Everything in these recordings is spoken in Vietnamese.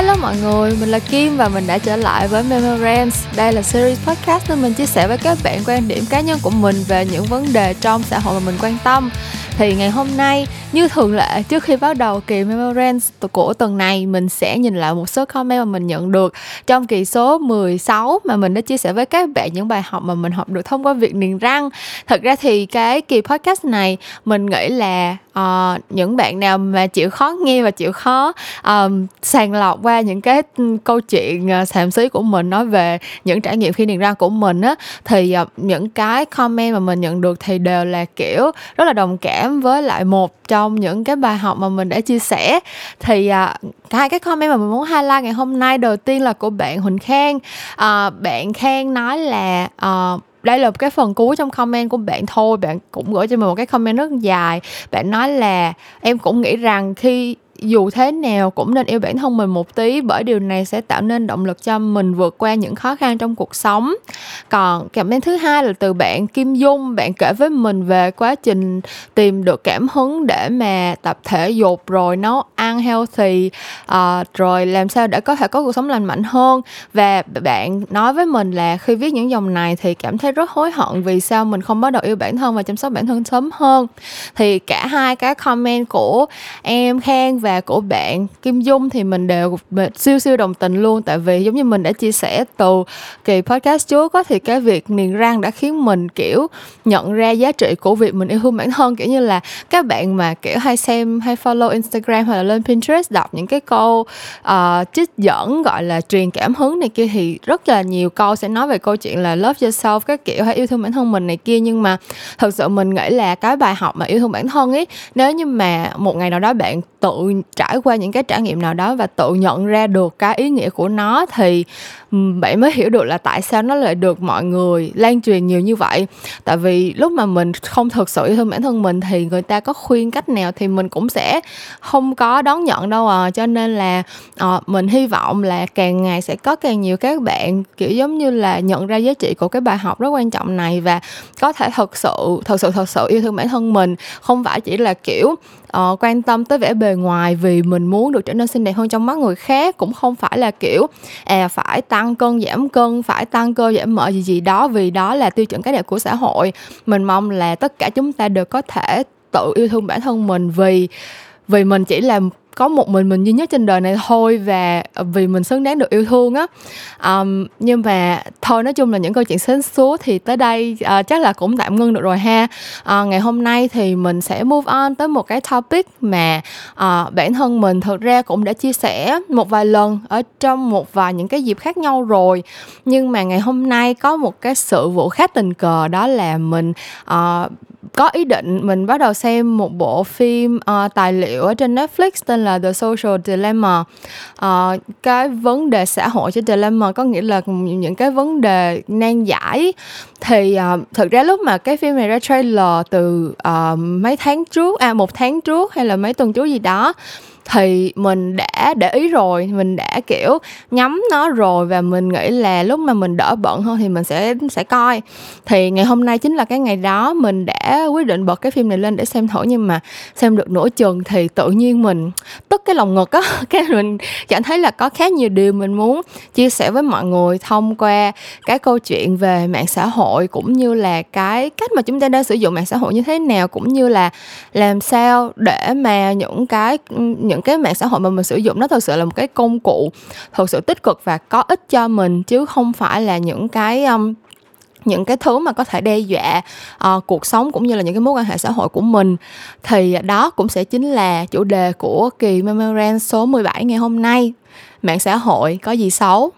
Hello mọi người, mình là Kim và mình đã trở lại với Memorams. Đây là series podcast nơi mình chia sẻ với các bạn quan điểm cá nhân của mình về những vấn đề trong xã hội mà mình quan tâm. Thì ngày hôm nay, như thường lệ, trước khi bắt đầu kỳ Memorams của tuần này, mình sẽ nhìn lại một số comment mà mình nhận được trong kỳ số 16 mà mình đã chia sẻ với các bạn những bài học mà mình học được thông qua việc niềng răng. Thật ra thì cái kỳ podcast này mình nghĩ là uh, những bạn nào mà chịu khó nghe và chịu khó um, sàng lọc qua những cái ừ, câu chuyện uh, xàm xí của mình nói về những trải nghiệm khi điền ra của mình á thì uh, những cái comment mà mình nhận được thì đều là kiểu rất là đồng cảm với lại một trong những cái bài học mà mình đã chia sẻ. Thì uh, hai cái comment mà mình muốn highlight ngày hôm nay đầu tiên là của bạn Huỳnh Khang. Uh, bạn Khang nói là uh, đây là cái phần cuối trong comment của bạn thôi, bạn cũng gửi cho mình một cái comment rất dài. Bạn nói là em cũng nghĩ rằng khi dù thế nào cũng nên yêu bản thân mình một tí bởi điều này sẽ tạo nên động lực cho mình vượt qua những khó khăn trong cuộc sống. Còn cảm thứ hai là từ bạn Kim Dung bạn kể với mình về quá trình tìm được cảm hứng để mà tập thể dục rồi nấu ăn healthy uh, rồi làm sao để có thể có cuộc sống lành mạnh hơn. Và bạn nói với mình là khi viết những dòng này thì cảm thấy rất hối hận vì sao mình không bắt đầu yêu bản thân và chăm sóc bản thân sớm hơn. Thì cả hai cái comment của em khen và bà của bạn Kim Dung thì mình đều siêu siêu đồng tình luôn. Tại vì giống như mình đã chia sẻ từ kỳ podcast trước á thì cái việc niềng răng đã khiến mình kiểu nhận ra giá trị của việc mình yêu thương bản thân. Kiểu như là các bạn mà kiểu hay xem hay follow Instagram hoặc là lên Pinterest đọc những cái câu uh, trích dẫn gọi là truyền cảm hứng này kia thì rất là nhiều câu sẽ nói về câu chuyện là love yourself các kiểu hay yêu thương bản thân mình này kia. Nhưng mà thật sự mình nghĩ là cái bài học mà yêu thương bản thân ấy nếu như mà một ngày nào đó bạn tự trải qua những cái trải nghiệm nào đó và tự nhận ra được cái ý nghĩa của nó thì bạn mới hiểu được là tại sao nó lại được mọi người lan truyền nhiều như vậy. Tại vì lúc mà mình không thực sự yêu thương bản thân mình thì người ta có khuyên cách nào thì mình cũng sẽ không có đón nhận đâu à. Cho nên là à, mình hy vọng là càng ngày sẽ có càng nhiều các bạn kiểu giống như là nhận ra giá trị của cái bài học rất quan trọng này và có thể thật sự thật sự thật sự yêu thương bản thân mình. Không phải chỉ là kiểu uh, quan tâm tới vẻ bề ngoài vì mình muốn được trở nên xinh đẹp hơn trong mắt người khác cũng không phải là kiểu à phải tăng cân, giảm cân, phải tăng cơ, giảm mỡ gì gì đó, vì đó là tiêu chuẩn cái đẹp của xã hội. Mình mong là tất cả chúng ta đều có thể tự yêu thương bản thân mình vì vì mình chỉ là có một mình mình duy nhất trên đời này thôi và vì mình xứng đáng được yêu thương á. Um, nhưng mà thôi nói chung là những câu chuyện sến súa thì tới đây uh, chắc là cũng tạm ngưng được rồi ha. Uh, ngày hôm nay thì mình sẽ move on tới một cái topic mà uh, bản thân mình thực ra cũng đã chia sẻ một vài lần ở trong một vài những cái dịp khác nhau rồi. Nhưng mà ngày hôm nay có một cái sự vụ khá tình cờ đó là mình uh, có ý định mình bắt đầu xem một bộ phim uh, tài liệu ở trên Netflix tên là The Social Dilemma. Uh, cái vấn đề xã hội trên dilemma có nghĩa là những cái vấn đề nan giải. Thì uh, thực ra lúc mà cái phim này ra trailer từ uh, mấy tháng trước à một tháng trước hay là mấy tuần trước gì đó thì mình đã để ý rồi mình đã, kiểu nhắm nó rồi và mình nghĩ là lúc mà mình đỡ bận hơn thì mình sẽ sẽ coi. Thì ngày hôm nay chính là cái ngày đó mình đã quyết định bật cái phim này lên để xem thử, nhưng mà xem được nửa chừng thì tự nhiên mình tức cái lòng ngực á. Cái mình cảm thấy là có khá nhiều điều mình muốn chia sẻ với mọi người thông qua cái câu chuyện về mạng xã hội, cũng như là cái cách mà chúng ta đang sử dụng mạng xã hội như thế nào, cũng như là làm sao để mà những cái, những những cái mạng xã hội mà mình sử dụng nó thật sự là một cái công cụ thật sự tích cực và có ích cho mình chứ không phải là những cái um, những cái thứ mà có thể đe dọa uh, cuộc sống cũng như là những cái mối quan hệ xã hội của mình. Thì đó cũng sẽ chính là chủ đề của kỳ Memorand số 17 ngày hôm nay. Mạng xã hội có gì xấu?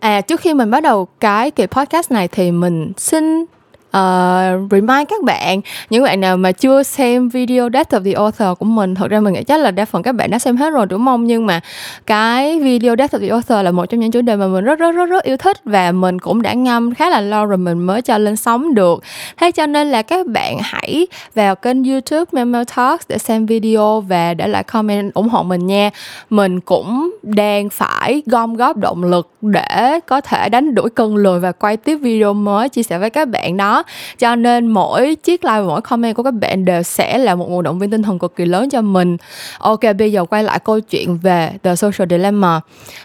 À trước khi mình bắt đầu cái kỳ podcast này thì mình xin uh, remind các bạn những bạn nào mà chưa xem video Death of the Author của mình thật ra mình nghĩ chắc là đa phần các bạn đã xem hết rồi đúng không? Nhưng mà cái video Death of the Author là một trong những chủ đề mà mình rất rất rất rất yêu thích và mình cũng đã ngâm khá là lâu rồi mình mới cho lên sóng được. Thế cho nên là các bạn hãy vào kênh youtube Memo Talks để xem video và để lại comment ủng hộ mình nha. Mình cũng đang phải gom góp động lực để có thể đánh đuổi cân lười và quay tiếp video mới chia sẻ với các bạn đó cho nên mỗi chiếc like và mỗi comment của các bạn đều sẽ là một nguồn động viên tinh thần cực kỳ lớn cho mình. Ok bây giờ quay lại câu chuyện về The Social Dilemma.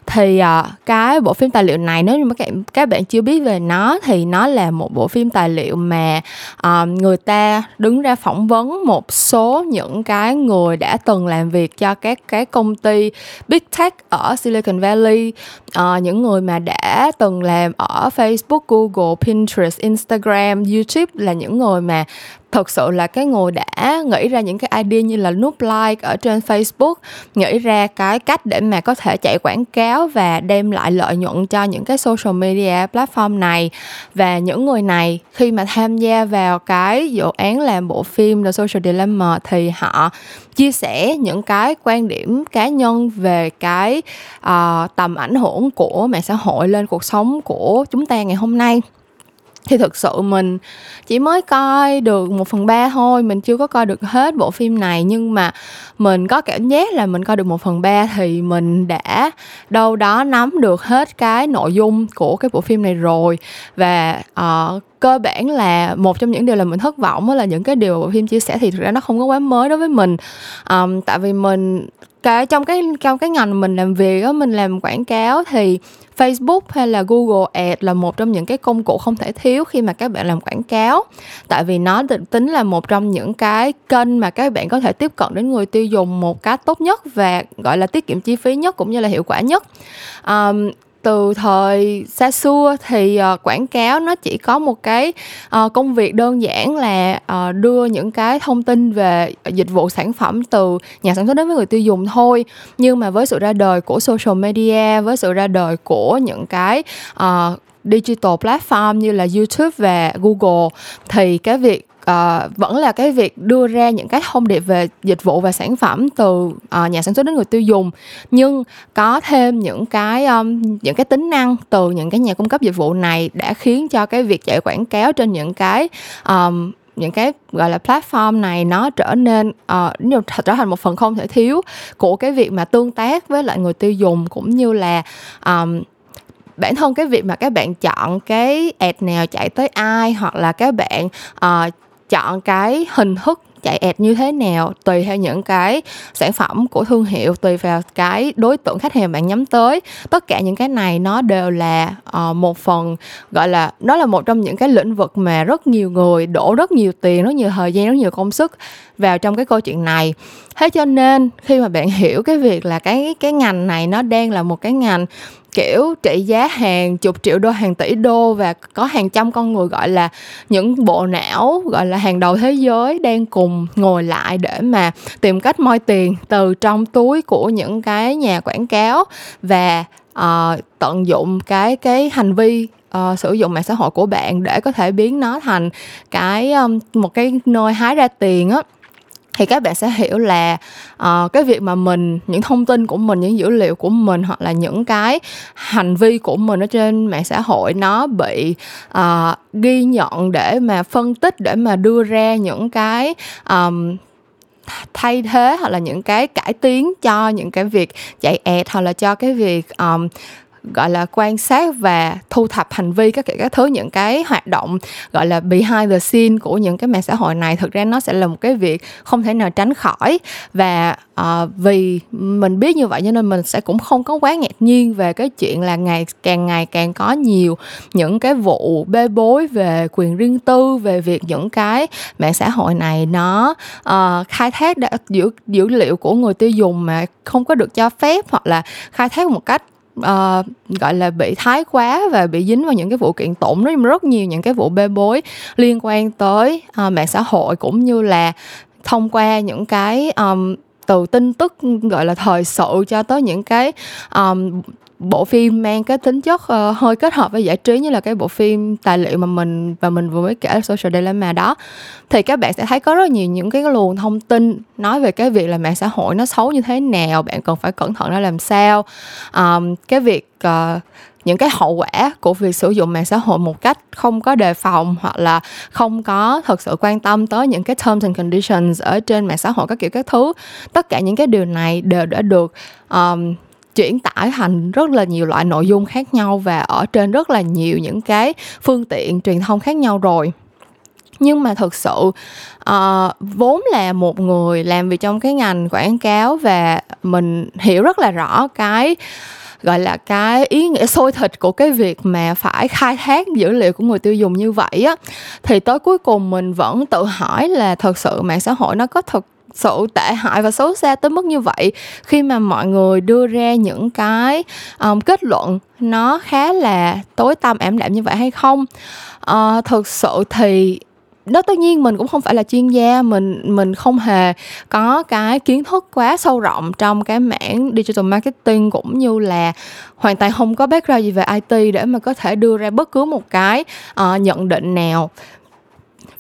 Thì uh, cái bộ phim tài liệu này nếu như các bạn các bạn chưa biết về nó thì nó là một bộ phim tài liệu mà uh, người ta đứng ra phỏng vấn một số những cái người đã từng làm việc cho các cái công ty big tech ở Silicon Valley. Uh, những người mà đã từng làm ở Facebook, Google, Pinterest, Instagram, YouTube là những người mà thực sự là cái người đã nghĩ ra những cái idea như là nút like ở trên Facebook nghĩ ra cái cách để mà có thể chạy quảng cáo và đem lại lợi nhuận cho những cái social media platform này. Và những người này khi mà tham gia vào cái dự án làm bộ phim The Social Dilemma thì họ chia sẻ những cái quan điểm cá nhân về cái uh, tầm ảnh hưởng của mạng xã hội lên cuộc sống của chúng ta ngày hôm nay thì thực sự mình chỉ mới coi được một phần ba thôi mình chưa có coi được hết bộ phim này. Nhưng mà mình có cảm giác là mình coi được một phần ba thì mình đã đâu đó nắm được hết cái nội dung của cái bộ phim này rồi. Và uh, cơ bản là một trong những điều là mình thất vọng là những cái điều bộ phim chia sẻ thì thực ra nó không có quá mới đối với mình. Um, tại vì mình cái trong cái trong cái ngành mình làm việc á mình làm quảng cáo thì Facebook hay là Google Ads là một trong những cái công cụ không thể thiếu khi mà các bạn làm quảng cáo. Tại vì nó được tính là một trong những cái kênh mà các bạn có thể tiếp cận đến người tiêu dùng một cách tốt nhất và gọi là tiết kiệm chi phí nhất cũng như là hiệu quả nhất. Um, từ thời xa xưa thì uh, quảng cáo nó chỉ có một cái uh, công việc đơn giản là uh, đưa những cái thông tin về dịch vụ sản phẩm từ nhà sản xuất đến với người tiêu dùng thôi. Nhưng mà với sự ra đời của social media với sự ra đời của những cái uh, digital platform như là YouTube và Google thì cái việc uh, vẫn là cái việc đưa ra những cái thông điệp về dịch vụ và sản phẩm từ uh, nhà sản xuất đến người tiêu dùng. Nhưng có thêm những cái um, những cái tính năng từ những cái nhà cung cấp dịch vụ này đã khiến cho cái việc chạy quảng cáo trên những cái um, những cái gọi là platform này nó trở nên uh, trở thành một phần không thể thiếu của cái việc mà tương tác với lại người tiêu dùng cũng như là um, bản thân cái việc mà các bạn chọn cái ad nào chạy tới ai hoặc là các bạn uh, chọn cái hình thức chạy ad như thế nào tùy theo những cái sản phẩm của thương hiệu tùy vào cái đối tượng khách hàng bạn nhắm tới. Tất cả những cái này nó đều là uh, một phần gọi là nó là một trong những cái lĩnh vực mà rất nhiều người đổ rất nhiều tiền rất nhiều thời gian rất nhiều công sức vào trong cái câu chuyện này. Thế cho nên khi mà bạn hiểu cái việc là cái cái ngành này nó đang là một cái ngành kiểu trị giá hàng chục triệu đô hàng tỷ đô và có hàng trăm con người gọi là những bộ não gọi là hàng đầu thế giới đang cùng ngồi lại để mà tìm cách moi tiền từ trong túi của những cái nhà quảng cáo và uh, tận dụng cái cái hành vi uh, sử dụng mạng xã hội của bạn để có thể biến nó thành cái um, một cái nơi hái ra tiền á thì các bạn sẽ hiểu là uh, cái việc mà mình những thông tin của mình những dữ liệu của mình hoặc là những cái hành vi của mình ở trên mạng xã hội nó bị uh, ghi nhận để mà phân tích để mà đưa ra những cái um, thay thế hoặc là những cái cải tiến cho những cái việc chạy ad hoặc là cho cái việc um, gọi là quan sát và thu thập hành vi các kiểu các thứ những cái hoạt động gọi là behind the scene của những cái mạng xã hội này. Thực ra nó sẽ là một cái việc không thể nào tránh khỏi. Và uh, vì mình biết như vậy cho nên mình sẽ cũng không có quá ngạc nhiên về cái chuyện là ngày càng ngày càng có nhiều những cái vụ bê bối về quyền riêng tư về việc những cái mạng xã hội này nó uh, khai thác dữ dữ liệu của người tiêu dùng mà không có được cho phép hoặc là khai thác một cách uh, gọi là bị thái quá và bị dính vào những cái vụ kiện tụng rất rất nhiều những cái vụ bê bối liên quan tới uh, mạng xã hội cũng như là thông qua những cái um, từ tin tức gọi là thời sự cho tới những cái um, bộ phim mang cái tính chất uh, hơi kết hợp với giải trí như là cái bộ phim tài liệu mà mình và mình vừa mới kể social dilemma đó. Thì các bạn sẽ thấy có rất nhiều những cái luồng thông tin nói về cái việc là mạng xã hội nó xấu như thế nào bạn cần phải cẩn thận nó làm sao. Um, cái việc uh, những cái hậu quả của việc sử dụng mạng xã hội một cách không có đề phòng hoặc là không có thật sự quan tâm tới những cái terms and conditions ở trên mạng xã hội các kiểu các thứ tất cả những cái điều này đều đã được um, chuyển tải thành rất là nhiều loại nội dung khác nhau và ở trên rất là nhiều những cái phương tiện truyền thông khác nhau rồi. Nhưng mà thực sự uh, vốn là một người làm việc trong cái ngành quảng cáo và mình hiểu rất là rõ cái gọi là cái ý nghĩa sôi thịt của cái việc mà phải khai thác dữ liệu của người tiêu dùng như vậy á thì tới cuối cùng mình vẫn tự hỏi là thật sự mạng xã hội nó có thực sự tệ hại và xấu xa tới mức như vậy. Khi mà mọi người đưa ra những cái um, kết luận nó khá là tối tăm ảm đạm như vậy hay không? Uh, thực sự thì đó tất nhiên mình cũng không phải là chuyên gia mình mình không hề có cái kiến thức quá sâu rộng trong cái mảng digital marketing cũng như là hoàn toàn không có background gì về IT để mà có thể đưa ra bất cứ một cái uh, nhận định nào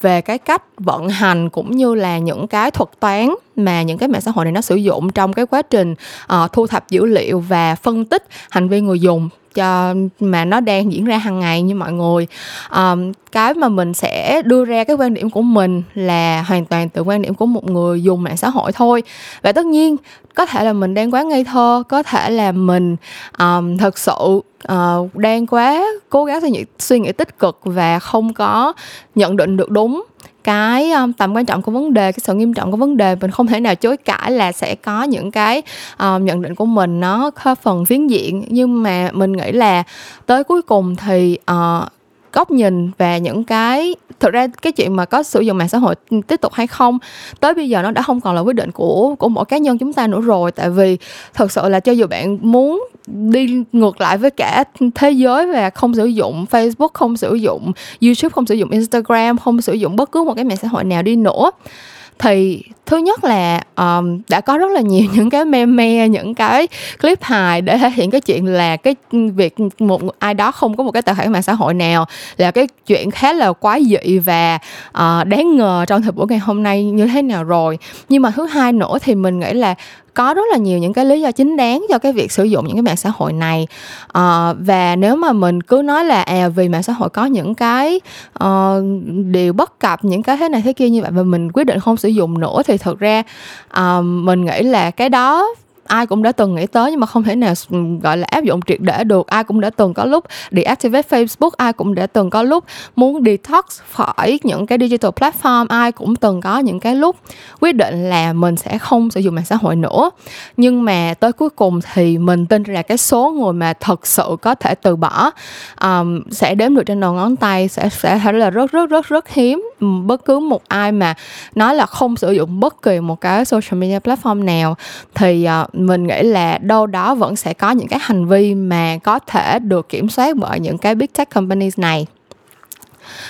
về cái cách vận hành cũng như là những cái thuật toán mà những cái mạng xã hội này nó sử dụng trong cái quá trình uh, thu thập dữ liệu và phân tích hành vi người dùng cho mà nó đang diễn ra hàng ngày như mọi người. Um, cái mà mình sẽ đưa ra cái quan điểm của mình là hoàn toàn từ quan điểm của một người dùng mạng xã hội thôi. Và tất nhiên có thể là mình đang quá ngây thơ có thể là mình um, thật sự uh, đang quá cố gắng suy nghĩ, suy nghĩ tích cực và không có nhận định được đúng cái um, tầm quan trọng của vấn đề cái sự nghiêm trọng của vấn đề mình không thể nào chối cãi là sẽ có những cái um, nhận định của mình nó có phần phiến diện. Nhưng mà mình nghĩ là tới cuối cùng thì uh, góc nhìn và những cái thực ra cái chuyện mà có sử dụng mạng xã hội tiếp tục hay không tới bây giờ nó đã không còn là quyết định của của mỗi cá nhân chúng ta nữa rồi. Tại vì thật sự là cho dù bạn muốn đi ngược lại với cả thế giới và không sử dụng Facebook, không sử dụng YouTube, không sử dụng Instagram, không sử dụng bất cứ một cái mạng xã hội nào đi nữa thì thứ nhất là um, đã có rất là nhiều những cái meme những cái clip hài để thể hiện cái chuyện là cái việc một ai đó không có một cái tài khoản mạng xã hội nào là cái chuyện khá là quái dị và uh, đáng ngờ trong thời buổi ngày hôm nay như thế nào rồi. Nhưng mà thứ hai nữa thì mình nghĩ là có rất là nhiều những cái lý do chính đáng cho cái việc sử dụng những cái mạng xã hội này. Uh, và nếu mà mình cứ nói là à vì mạng xã hội có những cái uh, điều bất cập những cái thế này thế kia như vậy và mình quyết định không sử dụng nữa thì thực ra um, mình nghĩ là cái đó ai cũng đã từng nghĩ tới nhưng mà không thể nào ừ, gọi là áp dụng triệt để được. Ai cũng đã từng có lúc deactivate Facebook ai cũng đã từng có lúc muốn detox khỏi những cái digital platform ai cũng từng có những cái lúc quyết định là mình sẽ không sử dụng mạng xã hội nữa. Nhưng mà tới cuối cùng thì mình tin là cái số người mà thật sự có thể từ bỏ um, sẽ đếm được trên đầu ngón tay sẽ sẽ thấy là rất rất rất rất hiếm. Ừ, bất cứ một ai mà nói là không sử dụng bất kỳ một cái social media platform nào thì uh, mình nghĩ là đâu đó vẫn sẽ có những cái hành vi mà có thể được kiểm soát bởi những cái big tech companies này.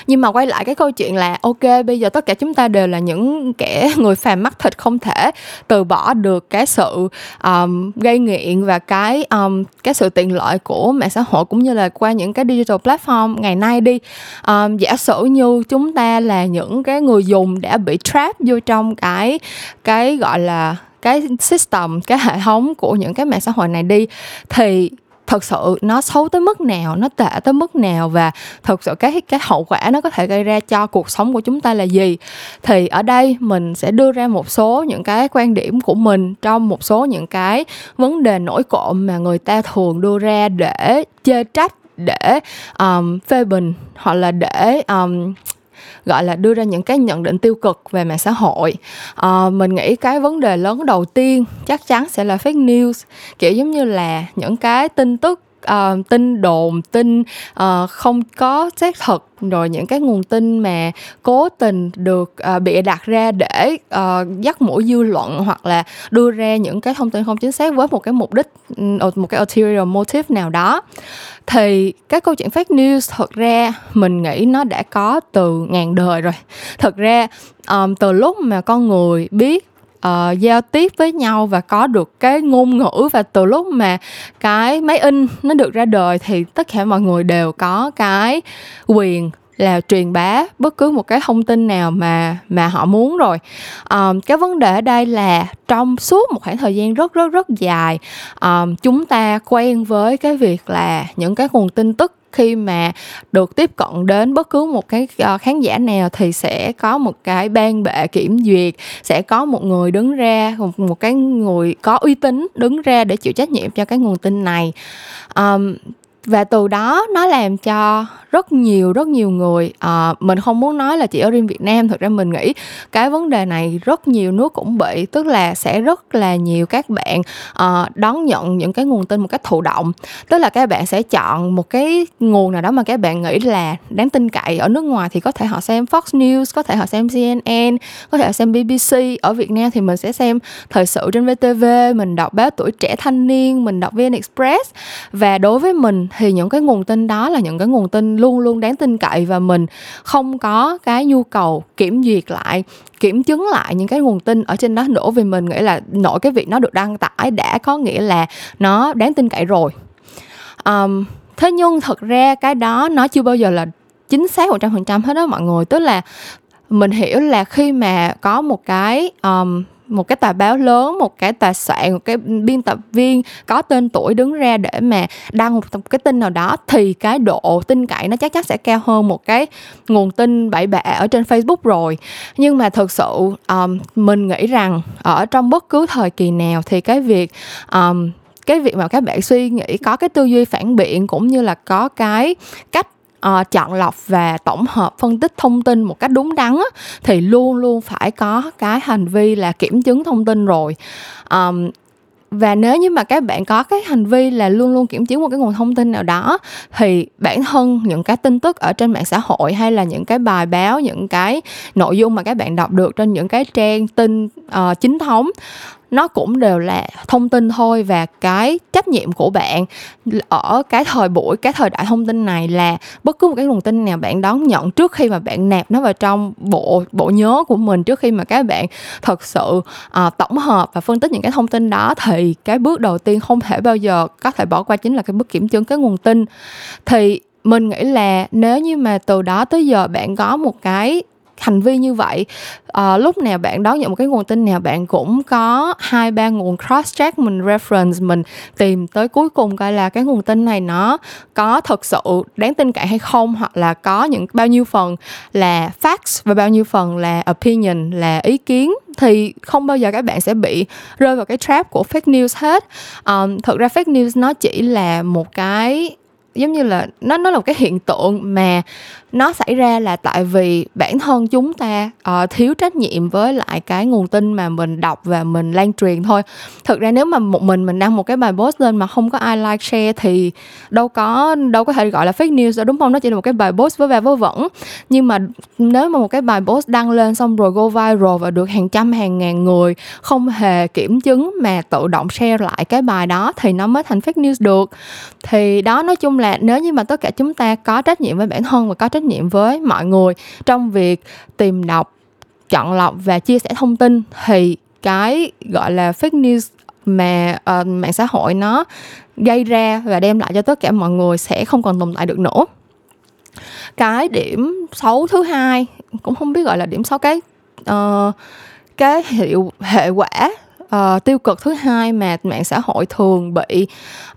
Nhưng mà quay lại cái câu chuyện là ok bây giờ tất cả chúng ta đều là những kẻ người phàm mắc thịt không thể từ bỏ được cái sự um, gây nghiện và cái um, cái sự tiện lợi của mạng xã hội cũng như là qua những cái digital platform ngày nay đi. Um, giả sử như chúng ta là những cái người dùng đã bị trap vô trong cái cái gọi là cái system cái hệ thống của những cái mạng xã hội này đi thì thật sự nó xấu tới mức nào nó tệ tới mức nào và thật sự cái cái hậu quả nó có thể gây ra cho cuộc sống của chúng ta là gì? Thì ở đây mình sẽ đưa ra một số những cái quan điểm của mình trong một số những cái vấn đề nổi cộm mà người ta thường đưa ra để chê trách để um, phê bình hoặc là để um, gọi là đưa ra những cái nhận định tiêu cực về mạng xã hội. À, mình nghĩ cái vấn đề lớn đầu tiên chắc chắn sẽ là fake news. Kiểu giống như là những cái tin tức uh, tin đồn tin uh, không có xác thực rồi những cái nguồn tin mà cố tình được uh, bịa đặt ra để uh, dắt mũi dư luận hoặc là đưa ra những cái thông tin không chính xác với một cái mục đích ừ, một cái ulterior motive nào đó. Thì cái câu chuyện fake news thật ra mình nghĩ nó đã có từ ngàn đời rồi. Thật ra um, từ lúc mà con người biết uh, giao tiếp với nhau và có được cái ngôn ngữ và từ lúc mà cái máy in nó được ra đời thì tất cả mọi người đều có cái quyền là truyền bá bất cứ một cái thông tin nào mà mà họ muốn rồi. Um, cái vấn đề ở đây là trong suốt một khoảng thời gian rất rất rất dài um, chúng ta quen với cái việc là những cái nguồn tin tức khi mà được tiếp cận đến bất cứ một cái ờ, khán giả nào thì sẽ có một cái ban bệ kiểm duyệt sẽ có một người đứng ra một, một cái người có uy tín đứng ra để chịu trách nhiệm cho cái nguồn tin này. Um, và từ đó nó làm cho rất nhiều rất nhiều người à, mình không muốn nói là chỉ ở riêng Việt Nam thực ra mình nghĩ cái vấn đề này rất nhiều nước cũng bị tức là sẽ rất là nhiều các bạn à, đón nhận những cái nguồn tin một cách thụ động. Tức là các bạn sẽ chọn một cái nguồn nào đó mà các bạn nghĩ là đáng tin cậy ở nước ngoài thì có thể họ xem Fox News có thể họ xem CNN có thể họ xem BBC ở Việt Nam thì mình sẽ xem thời sự trên VTV mình đọc báo tuổi trẻ thanh niên mình đọc VN Express. Và đối với mình thì những cái nguồn tin đó là những cái nguồn tin luôn luôn đáng tin cậy và mình không có cái nhu cầu kiểm duyệt lại kiểm chứng lại những cái nguồn tin ở trên đó nữa vì mình nghĩ là nội cái việc nó được đăng tải đã có nghĩa là nó đáng tin cậy rồi. Um, thế nhưng thật ra cái đó nó chưa bao giờ là chính xác một trăm phần trăm hết đó mọi người. Tức là mình hiểu là khi mà có một cái um, một cái tờ báo lớn một cái tòa soạn một cái biên tập viên có tên tuổi đứng ra để mà đăng một cái tin nào đó thì cái độ tin cậy nó chắc chắn sẽ cao hơn một cái nguồn tin bậy bạ ở trên Facebook rồi. Nhưng mà thực sự um, mình nghĩ rằng ở trong bất cứ thời kỳ nào thì cái việc um, cái việc mà các bạn suy nghĩ có cái tư duy phản biện cũng như là có cái cách uh, chọn lọc và tổng hợp phân tích thông tin một cách đúng đắn á, thì luôn luôn phải có cái hành vi là kiểm chứng thông tin rồi. Um, và nếu như mà các bạn có cái hành vi là luôn luôn kiểm chứng một cái nguồn thông tin nào đó thì bản thân những cái tin tức ở trên mạng xã hội hay là những cái bài báo những cái nội dung mà các bạn đọc được trên những cái trang tin uh, chính thống nó cũng đều là thông tin thôi và cái trách nhiệm của bạn ở cái thời buổi cái thời đại thông tin này là bất cứ một cái nguồn tin nào bạn đón nhận trước khi mà bạn nạp nó vào trong bộ bộ nhớ của mình trước khi mà các bạn thật sự à, tổng hợp và phân tích những cái thông tin đó thì cái bước đầu tiên không thể bao giờ có thể bỏ qua chính là cái bước kiểm chứng cái nguồn tin. Thì mình nghĩ là nếu như mà từ đó tới giờ bạn có một cái hành vi như vậy. À, lúc nào bạn đón nhận một cái nguồn tin nào bạn cũng có hai ba nguồn cross check mình reference mình tìm tới cuối cùng coi là cái nguồn tin này nó có thật sự đáng tin cậy hay không hoặc là có những bao nhiêu phần là facts và bao nhiêu phần là opinion là ý kiến. Thì không bao giờ các bạn sẽ bị rơi vào cái trap của fake news hết. Ờ, um, thực ra fake news nó chỉ là một cái giống như là nó nó là một cái hiện tượng mà nó xảy ra là tại vì bản thân chúng ta uh, thiếu trách nhiệm với lại cái nguồn tin mà mình đọc và mình lan truyền thôi. Thực ra nếu mà một mình mình đăng một cái bài post lên mà không có ai like share thì đâu có đâu có thể gọi là fake news đúng không? Nó chỉ là một cái bài post với vẻ vớ vẩn. Nhưng mà nếu mà một cái bài post đăng lên xong rồi go viral và được hàng trăm hàng ngàn người không hề kiểm chứng mà tự động share lại cái bài đó thì nó mới thành fake news được. Thì đó nói chung là nếu như mà tất cả chúng ta có trách nhiệm với bản thân và có trách nhiệm với mọi người trong việc tìm đọc chọn lọc và chia sẻ thông tin. Thì cái gọi là fake news mà uh, mạng xã hội nó gây ra và đem lại cho tất cả mọi người sẽ không còn tồn tại được nữa. Cái điểm xấu thứ hai cũng không biết gọi là điểm xấu cái uh, cái hiệu hệ quả uh, tiêu cực thứ hai mà mạng xã hội thường bị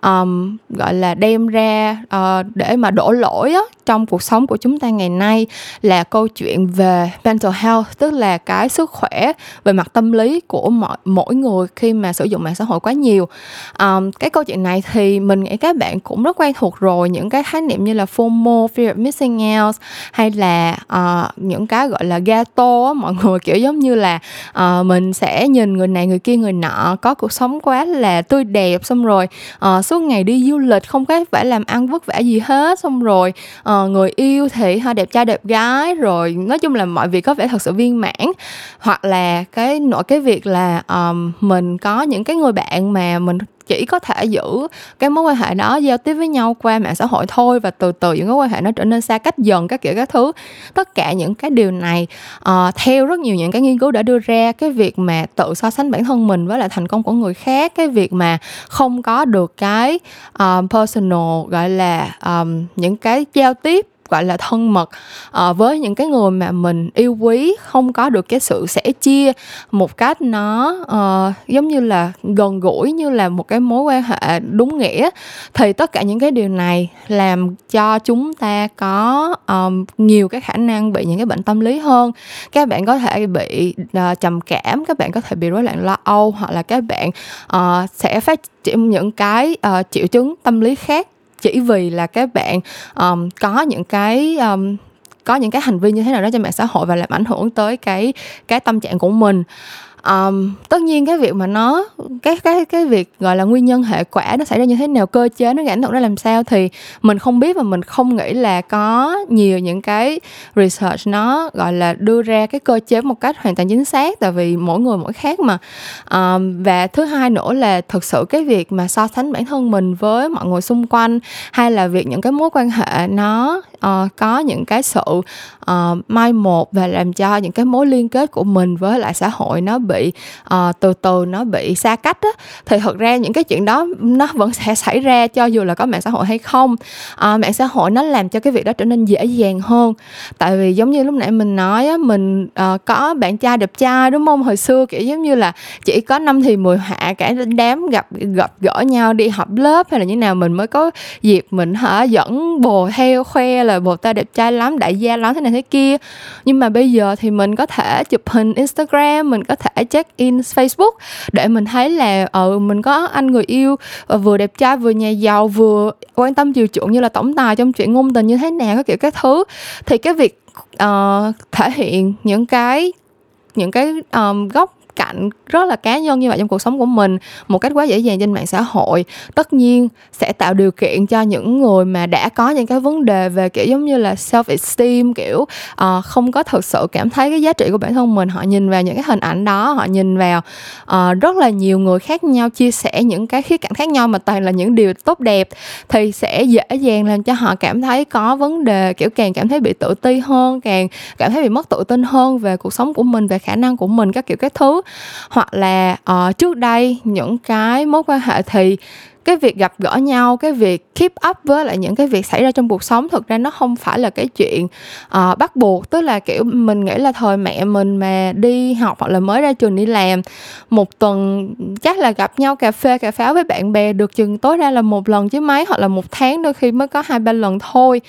um, gọi là đem ra uh, để mà đổ lỗi á, trong cuộc sống của chúng ta ngày nay là câu chuyện về mental health tức là cái sức khỏe về mặt tâm lý của mọi mỗi người khi mà sử dụng mạng xã hội quá nhiều. Um, cái câu chuyện này thì mình nghĩ các bạn cũng rất quen thuộc rồi những cái khái niệm như là FOMO fear of missing out hay là uh, những cái gọi là gato á, mọi người kiểu giống như là uh, mình sẽ nhìn người này người kia người nọ có cuộc sống quá là tươi đẹp xong rồi uh, suốt ngày đi du lịch không có phải làm ăn vất vả gì hết xong rồi uh, người yêu thì ha đẹp trai đẹp gái rồi nói chung là mọi việc có vẻ thật sự viên mãn. Hoặc là cái nội cái việc là um, mình có những cái người bạn mà mình chỉ có thể giữ cái mối quan hệ đó giao tiếp với nhau qua mạng xã hội thôi và từ từ những mối quan hệ nó trở nên xa cách dần các kiểu các thứ. Tất cả những cái điều này uh, theo rất nhiều những cái nghiên cứu đã đưa ra cái việc mà tự so sánh bản thân mình với lại thành công của người khác cái việc mà không có được cái um, personal gọi là um, những cái giao tiếp gọi là thân mật à, với những cái người mà mình yêu quý không có được cái sự sẻ chia một cách nó uh, giống như là gần gũi như là một cái mối quan hệ đúng nghĩa thì tất cả những cái điều này làm cho chúng ta có um, nhiều cái khả năng bị những cái bệnh tâm lý hơn. Các bạn có thể bị uh, trầm cảm các bạn có thể bị rối loạn lo âu hoặc là các bạn uh, sẽ phát triển những cái uh, triệu chứng tâm lý khác chỉ vì là các bạn um, có những cái um, có những cái hành vi như thế nào đó trên mạng xã hội và làm ảnh hưởng tới cái cái tâm trạng của mình um, tất nhiên cái việc mà nó cái cái cái việc gọi là nguyên nhân hệ quả nó xảy ra như thế nào cơ chế nó ảnh hưởng ra làm sao thì mình không biết và mình không nghĩ là có nhiều những cái research nó gọi là đưa ra cái cơ chế một cách hoàn toàn chính xác tại vì mỗi người mỗi khác mà. Um, và thứ hai nữa là thực sự cái việc mà so sánh bản thân mình với mọi người xung quanh hay là việc những cái mối quan hệ nó uh, có những cái sự uh, mai một và làm cho những cái mối liên kết của mình với lại xã hội nó bị uh, từ từ nó bị xa cách á. Thì thật ra những cái chuyện đó nó vẫn sẽ xảy ra cho dù là có mạng xã hội hay không. Uh, mạng xã hội nó làm cho cái việc đó trở nên dễ dàng hơn. Tại vì giống như lúc nãy mình nói á mình uh, có bạn trai đẹp trai đúng không? Hồi xưa kiểu giống như là chỉ có năm thì mười hạ cả đám gặp gặp gỡ nhau đi học lớp hay là như nào mình mới có dịp mình hả dẫn bồ theo khoe là bộ ta đẹp trai lắm đại gia lắm thế này thế kia. Nhưng mà bây giờ thì mình có thể chụp hình instagram mình có thể check in facebook để mình thấy là ừ mình có anh người yêu ờ, vừa đẹp trai vừa nhà giàu vừa quan tâm chiều chuộng như là tổng tài trong chuyện ngôn tình như thế nào các kiểu các thứ. Thì cái việc uh, thể hiện những cái những cái um, góc cạnh rất là cá nhân như vậy trong cuộc sống của mình một cách quá dễ dàng trên mạng xã hội. Tất nhiên sẽ tạo điều kiện cho những người mà đã có những cái vấn đề về kiểu giống như là self esteem kiểu uh, không có thực sự cảm thấy cái giá trị của bản thân mình họ nhìn vào những cái hình ảnh đó họ nhìn vào uh, rất là nhiều người khác nhau chia sẻ những cái khía cạnh khác nhau mà toàn là những điều tốt đẹp thì sẽ dễ dàng làm cho họ cảm thấy có vấn đề kiểu càng cảm thấy bị tự ti hơn càng cảm thấy bị mất tự tin hơn về cuộc sống của mình về khả năng của mình các kiểu các thứ hoặc là uh, trước đây những cái mối quan hệ thì cái việc gặp gỡ nhau cái việc keep up với lại những cái việc xảy ra trong cuộc sống thực ra nó không phải là cái chuyện uh, bắt buộc. Tức là kiểu mình nghĩ là thời mẹ mình mà đi học hoặc là mới ra trường đi làm một tuần chắc là gặp nhau cà phê cà pháo với bạn bè được chừng tối ra là một lần chứ mấy hoặc là một tháng đôi khi mới có hai ba lần thôi.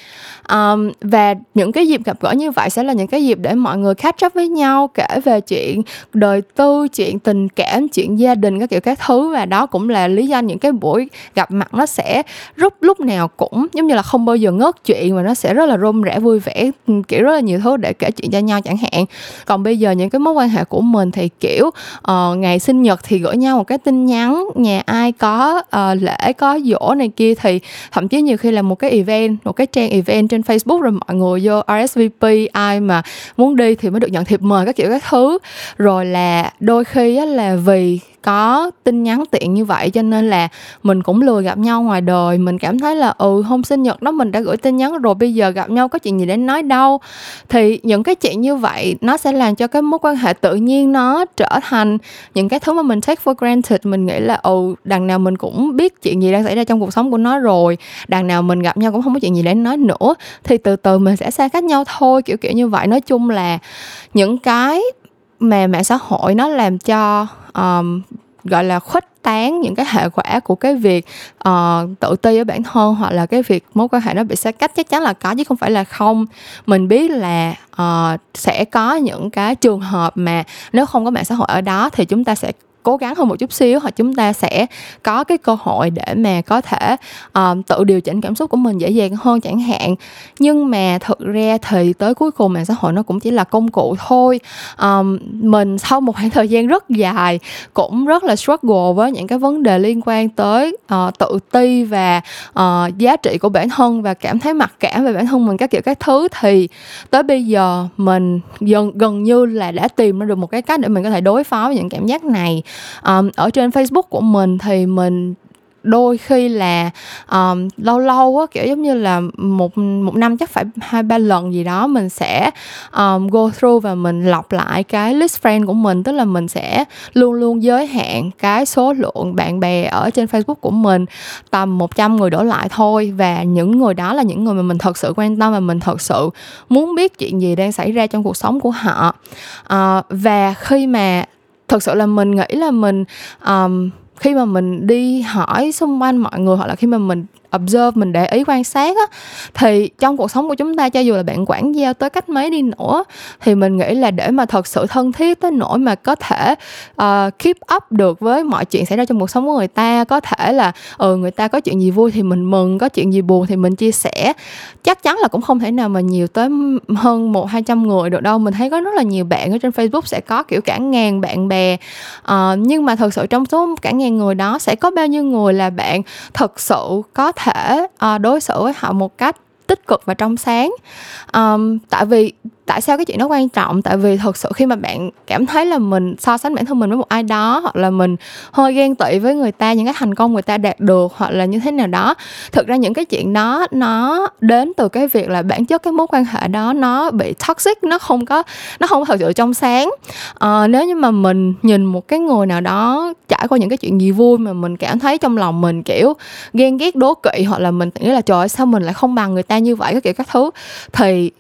Um, và những cái dịp gặp gỡ như vậy sẽ là những cái dịp để mọi người catch up với nhau kể về chuyện đời tư chuyện tình cảm chuyện gia đình các kiểu các thứ. Và đó cũng là lý do những cái buổi gặp mặt nó sẽ lúc lúc nào cũng giống như là không bao giờ ngớt chuyện mà nó sẽ rất là rôm rẽ vui vẻ kiểu rất là nhiều thứ để kể chuyện cho nhau chẳng hạn. Còn bây giờ những cái mối quan hệ của mình thì kiểu uh, ngày sinh nhật thì gửi nhau một cái tin nhắn nhà ai có uh, lễ có dỗ này kia thì thậm chí nhiều khi là một cái event một cái trang event trên Facebook rồi mọi người vô RSVP ai mà muốn đi thì mới được nhận thiệp mời các kiểu các thứ. Rồi là đôi khi á, là vì có tin nhắn tiện như vậy, cho nên là mình cũng lười gặp nhau ngoài đời. Mình cảm thấy là ừ hôm sinh nhật đó mình đã gửi tin nhắn rồi, bây giờ gặp nhau có chuyện gì để nói đâu. Thì những cái chuyện như vậy nó sẽ làm cho cái mối quan hệ tự nhiên nó trở thành những cái thứ mà mình take for granted. Mình nghĩ là ừ đằng nào mình cũng biết chuyện gì đang xảy ra trong cuộc sống của nó rồi, đằng nào mình gặp nhau cũng không có chuyện gì để nói nữa, thì từ từ mình sẽ xa cách nhau thôi, kiểu kiểu như vậy. Nói chung là những cái mà mạng xã hội nó làm cho um, gọi là khuếch tán những cái hệ quả của cái việc uh, tự ti ở bản thân hoặc là cái việc mối quan hệ nó bị xa cách chắc chắn là có chứ không phải là không. Mình biết là uh, sẽ có những cái trường hợp mà nếu không có mạng xã hội ở đó thì chúng ta sẽ cố gắng hơn một chút xíu hoặc chúng ta sẽ có cái cơ hội để mà có thể um, tự điều chỉnh cảm xúc của mình dễ dàng hơn chẳng hạn. Nhưng mà thực ra thì tới cuối cùng mạng xã hội nó cũng chỉ là công cụ thôi. Um, mình sau một khoảng thời gian rất dài cũng rất là struggle với những cái vấn đề liên quan tới uh, tự ti và uh, giá trị của bản thân và cảm thấy mặc cảm về bản thân mình các kiểu các thứ. Thì tới bây giờ mình gần gần như là đã tìm ra được một cái cách để mình có thể đối phó với những cảm giác này um, ở trên facebook của mình thì mình đôi khi là um, lâu lâu á kiểu giống như là một một năm chắc phải hai ba lần gì đó mình sẽ um, go through và mình lọc lại cái list friend của mình tức là mình sẽ luôn luôn giới hạn cái số lượng bạn bè ở trên Facebook của mình tầm 100 người đổ lại thôi. Và những người đó là những người mà mình thật sự quan tâm và mình thật sự muốn biết chuyện gì đang xảy ra trong cuộc sống của họ. Uh, và khi mà thật sự là mình nghĩ là mình um, khi mà mình đi hỏi xung quanh mọi người hoặc là khi mà mình observe mình để ý quan sát á thì trong cuộc sống của chúng ta cho dù là bạn quản giao tới cách mấy đi nữa thì mình nghĩ là để mà thật sự thân thiết tới nỗi mà có thể uh, keep up được với mọi chuyện xảy ra trong cuộc sống của người ta có thể là ừ người ta có chuyện gì vui thì mình mừng có chuyện gì buồn thì mình chia sẻ chắc chắn là cũng không thể nào mà nhiều tới hơn một hai trăm người được đâu. Mình thấy có rất là nhiều bạn ở trên facebook sẽ có kiểu cả ngàn bạn bè uh, nhưng mà thật sự trong số cả ngàn người đó sẽ có bao nhiêu người là bạn thật sự có thể uh, đối xử với họ một cách tích cực và trong sáng. Um, tại vì tại sao cái chuyện đó quan trọng? Tại vì thật sự khi mà bạn cảm thấy là mình so sánh bản thân mình với một ai đó hoặc là mình hơi ghen tị với người ta những cái thành công người ta đạt được hoặc là như thế nào đó thực ra những cái chuyện đó nó đến từ cái việc là bản chất cái mối quan hệ đó nó bị toxic nó không có nó không thật sự trong sáng. À, nếu như mà mình nhìn một cái người nào đó trải qua những cái chuyện gì vui mà mình cảm thấy trong lòng mình kiểu ghen ghét đố kỵ hoặc là mình nghĩ là trời ơi sao mình lại không bằng người ta như vậy? Cái kiểu các thứ thì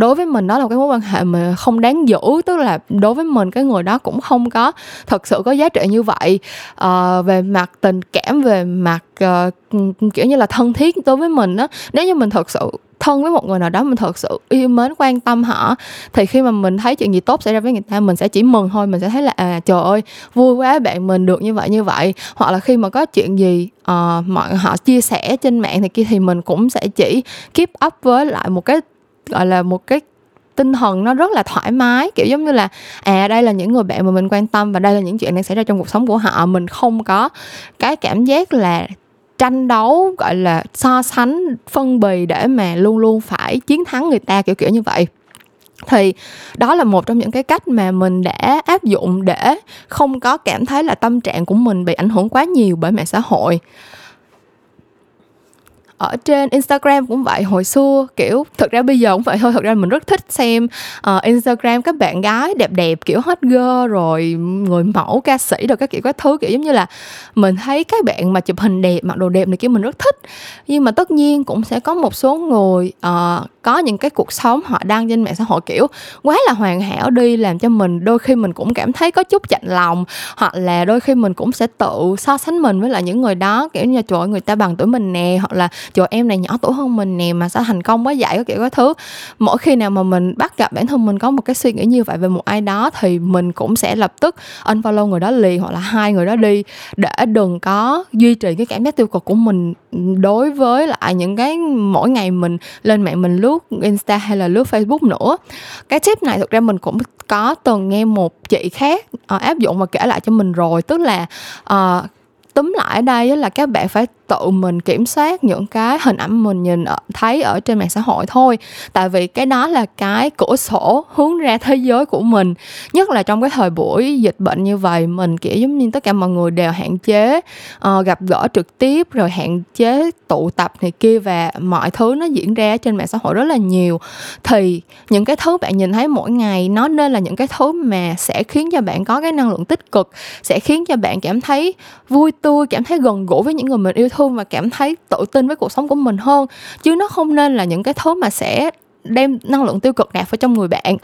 đối với mình đó là cái mối quan hệ mà không đáng giữ tức là đối với mình cái người đó cũng không có thật sự có giá trị như vậy. Uh, về mặt tình cảm về mặt uh, kiểu như là thân thiết đối với mình á nếu như mình thật sự thân với một người nào đó mình thật sự yêu mến quan tâm họ thì khi mà mình thấy chuyện gì tốt xảy ra với người ta mình sẽ chỉ mừng thôi mình sẽ thấy là à trời ơi vui quá bạn mình được như vậy như vậy. Hoặc là khi mà có chuyện gì uh, mọi họ chia sẻ trên mạng thì kia thì mình cũng sẽ chỉ keep up với lại một cái gọi là một cái tinh thần nó rất là thoải mái, kiểu giống như là à đây là những người bạn mà mình quan tâm và đây là những chuyện đang xảy ra trong cuộc sống của họ. Mình không có cái cảm giác là tranh đấu, gọi là so sánh, phân bì để mà luôn luôn phải chiến thắng người ta, kiểu kiểu như vậy. Thì đó là một trong những cái cách mà mình đã áp dụng để không có cảm thấy là tâm trạng của mình bị ảnh hưởng quá nhiều bởi mạng xã hội ở trên Instagram cũng vậy hồi xưa kiểu thực ra bây giờ cũng vậy thôi. Thực ra mình rất thích xem uh, Instagram các bạn gái đẹp đẹp kiểu hot girl rồi người mẫu ca sĩ rồi các kiểu các thứ kiểu giống như là mình thấy các bạn mà chụp hình đẹp mặc đồ đẹp này kia mình rất thích. Nhưng mà tất nhiên cũng sẽ có một số người uh, có những cái cuộc sống họ đăng trên mạng xã hội kiểu quá là hoàn hảo đi làm cho mình đôi khi mình cũng cảm thấy có chút chạnh lòng hoặc là đôi khi mình cũng sẽ tự so sánh mình với lại những người đó. Kiểu như là trời người ta bằng tuổi mình nè hoặc là trời em này nhỏ tuổi hơn mình nè mà sao thành công quá vậy có kiểu cái thứ. Mỗi khi nào mà mình bắt gặp bản thân mình có một cái suy nghĩ như vậy về một ai đó thì mình cũng sẽ lập tức unfollow người đó liền hoặc là hai người đó đi để đừng có duy trì cái cảm giác tiêu cực của mình đối với lại những cái mỗi ngày mình lên mạng mình lướt insta hay là lướt facebook nữa. Cái tip này thực ra mình cũng có từng nghe một chị khác uh, áp dụng và kể lại cho mình rồi. Tức là uh, túm lại ở đây là các bạn phải tự mình kiểm soát những cái hình ảnh mình nhìn ở, thấy ở trên mạng xã hội thôi. Tại vì cái đó là cái cửa sổ hướng ra thế giới của mình. Nhất là trong cái thời buổi dịch bệnh như vậy mình kiểu giống như tất cả mọi người đều hạn chế uh, gặp gỡ trực tiếp rồi hạn chế tụ tập này kia và mọi thứ nó diễn ra trên mạng xã hội rất là nhiều. Thì những cái thứ bạn nhìn thấy mỗi ngày nó nên là những cái thứ mà sẽ khiến cho bạn có cái năng lượng tích cực sẽ khiến cho bạn cảm thấy vui tươi cảm thấy gần gũi với những người mình yêu thương thương và cảm thấy tự tin với cuộc sống của mình hơn. Chứ nó không nên là những cái thứ mà sẽ đem năng lượng tiêu cực nạp vào trong người bạn.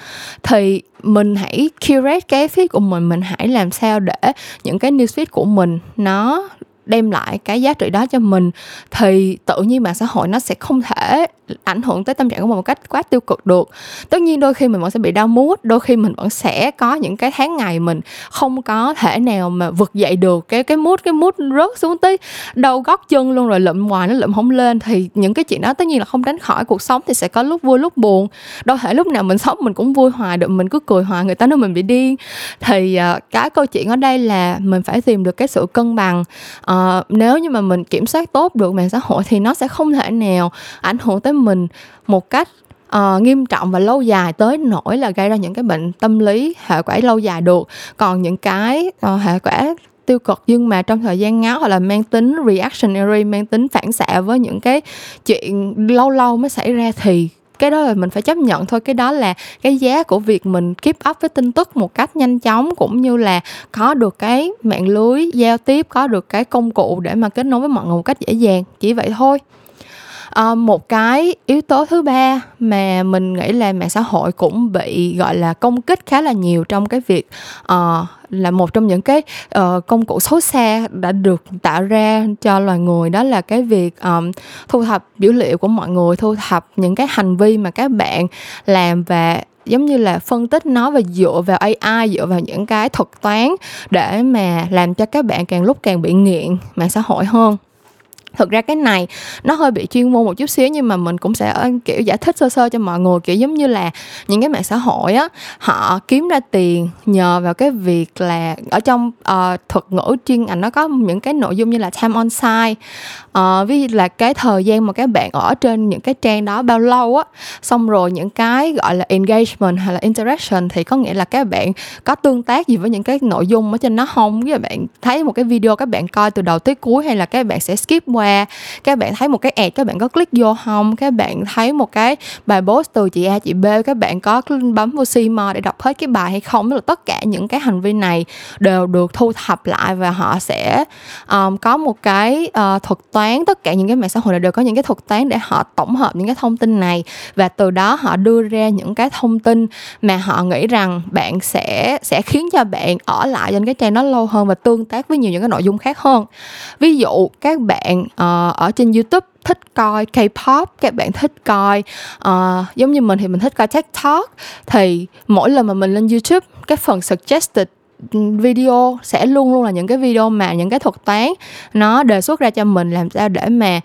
Thì mình hãy curate cái feed của mình mình hãy làm sao để những cái newsfeed của mình nó đem lại cái giá trị đó cho mình. Thì tự nhiên mạng xã hội nó sẽ không thể ảnh hưởng tới tâm trạng của mình một cách quá tiêu cực được. Tất nhiên đôi khi mình vẫn sẽ bị đau mút đôi khi mình vẫn sẽ có những cái tháng ngày mình không có thể nào mà vực dậy được. Cái cái mút cái mút rớt xuống tới đầu gót chân luôn rồi lụm ngoài nó lụm không lên. Thì những cái chuyện đó tất nhiên là không tránh khỏi cuộc sống thì sẽ có lúc vui lúc buồn. Đâu thể lúc nào mình sống mình cũng vui hoài được mình cứ cười hoài người ta nói mình bị điên. Thì à, uh, cái câu chuyện ở đây là mình phải tìm được cái sự cân bằng. Uh, nếu như mà mình kiểm soát tốt được mạng xã hội thì nó sẽ không thể nào ảnh hưởng tới mình một cách uh, nghiêm trọng và lâu dài tới nỗi là gây ra những cái bệnh tâm lý hệ quả lâu dài được. Còn những cái uh, hệ quả tiêu cực nhưng mà trong thời gian ngắn hoặc là mang tính reactionary mang tính phản xạ với những cái chuyện lâu lâu mới xảy ra thì cái đó là mình phải chấp nhận thôi. Cái đó là cái giá của việc mình keep up với tin tức một cách nhanh chóng cũng như là có được cái mạng lưới giao tiếp có được cái công cụ để mà kết nối với mọi người một cách dễ dàng. Chỉ vậy thôi à, một cái yếu tố thứ ba mà mình nghĩ là mạng xã hội cũng bị gọi là công kích khá là nhiều trong cái việc uh, là một trong những cái uh, công cụ xấu xa đã được tạo ra cho loài người đó là cái việc um, thu thập dữ liệu của mọi người thu thập những cái hành vi mà các bạn làm và giống như là phân tích nó và dựa vào AI dựa vào những cái thuật toán để mà làm cho các bạn càng lúc càng bị nghiện mạng xã hội hơn thực ra cái này nó hơi bị chuyên môn một chút xíu nhưng mà mình cũng sẽ ờ, kiểu giải thích sơ sơ cho mọi người. Kiểu giống như là những cái mạng xã hội á họ kiếm ra tiền nhờ vào cái việc là ở trong uh, thuật ngữ chuyên ngành nó có những cái nội dung như là time on site uh, ví dụ là cái thời gian mà các bạn ở trên những cái trang đó bao lâu á. Xong rồi những cái gọi là engagement hay là interaction thì có nghĩa là các bạn có tương tác gì với những cái nội dung ở trên nó không? Ví dụ bạn thấy một cái video các bạn coi từ đầu tới cuối hay là các bạn sẽ skip qua các bạn thấy một cái ad các bạn có click vô không? Các bạn thấy một cái bài post từ chị A chị B các bạn có bấm vô see để đọc hết cái bài hay không? Là tất cả những cái hành vi này đều được thu thập lại và họ sẽ um, có một cái uh, thuật toán. Tất cả những cái mạng xã hội này đều có những cái thuật toán để họ tổng hợp những cái thông tin này và từ đó họ đưa ra những cái thông tin mà họ nghĩ rằng bạn sẽ sẽ khiến cho bạn ở lại trên cái trang đó lâu hơn và tương tác với nhiều những cái nội dung khác hơn. Ví dụ các bạn uh, ở trên youtube thích coi K-pop, các bạn thích coi uh, giống như mình thì mình thích coi TikTok. Thì mỗi lần mà mình lên YouTube cái phần suggested video sẽ luôn luôn là những cái video mà những cái thuật toán nó đề xuất ra cho mình làm sao để mà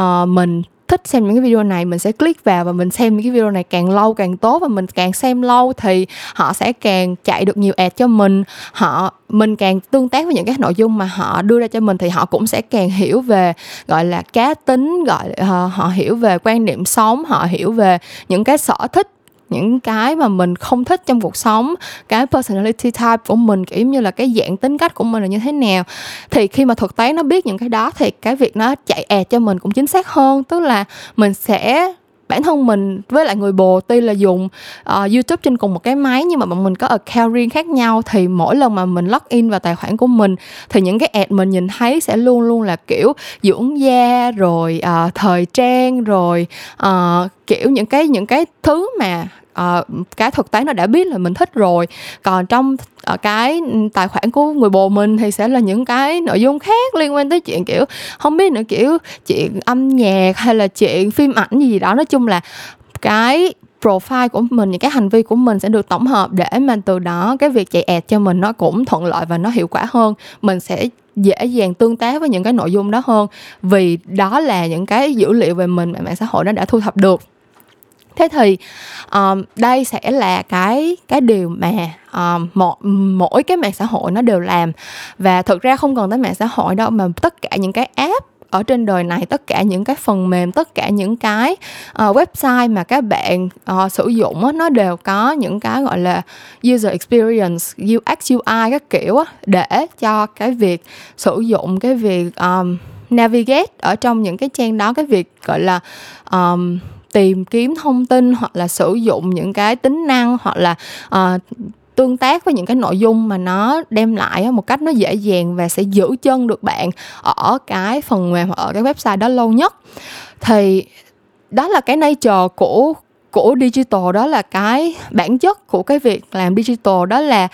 uh, mình thích xem những cái video này mình sẽ click vào và mình xem những cái video này càng lâu càng tốt và mình càng xem lâu thì họ sẽ càng chạy được nhiều ad cho mình. Họ mình càng tương tác với những cái nội dung mà họ đưa ra cho mình thì họ cũng sẽ càng hiểu về gọi là cá tính gọi là, họ hiểu về quan niệm sống họ hiểu về những cái sở thích những cái mà mình không thích trong cuộc sống, cái personality type của mình, kiểu như là cái dạng tính cách của mình là như thế nào. Thì khi mà thực tế nó biết những cái đó thì cái việc nó chạy ẹt cho mình cũng chính xác hơn, tức là mình sẽ bản thân mình với lại người bồ tuy là dùng uh, YouTube trên cùng một cái máy nhưng mà bọn mình có account riêng khác nhau thì mỗi lần mà mình log in vào tài khoản của mình thì những cái ad mình nhìn thấy sẽ luôn luôn là kiểu dưỡng da rồi uh, thời trang rồi uh, kiểu những cái những cái thứ mà uh, cái thực tế nó đã biết là mình thích rồi. Còn trong uh, cái tài khoản của người bồ mình thì sẽ là những cái nội dung khác liên quan tới chuyện kiểu không biết nữa kiểu chuyện âm nhạc hay là chuyện phim ảnh gì đó. Nói chung là cái profile của mình những cái hành vi của mình sẽ được tổng hợp để mà từ đó cái việc chạy ad cho mình nó cũng thuận lợi và nó hiệu quả hơn. Mình sẽ dễ dàng tương tác với những cái nội dung đó hơn vì đó là những cái dữ liệu về mình mà mạng xã hội nó đã thu thập được thế thì um, đây sẽ là cái cái điều mà um, mỗi, mỗi cái mạng xã hội nó đều làm. Và thực ra không cần tới mạng xã hội đâu mà tất cả những cái app ở trên đời này tất cả những cái phần mềm tất cả những cái uh, website mà các bạn uh, sử dụng á, nó đều có những cái gọi là user experience UX UI các kiểu á, để cho cái việc sử dụng cái việc um, navigate ở trong những cái trang đó cái việc gọi là um, tìm kiếm thông tin hoặc là sử dụng những cái tính năng hoặc là uh, tương tác với những cái nội dung mà nó đem lại một cách nó dễ dàng và sẽ giữ chân được bạn ở cái phần mềm hoặc ở cái website đó lâu nhất. Thì đó là cái nature của của digital đó là cái bản chất của cái việc làm digital đó là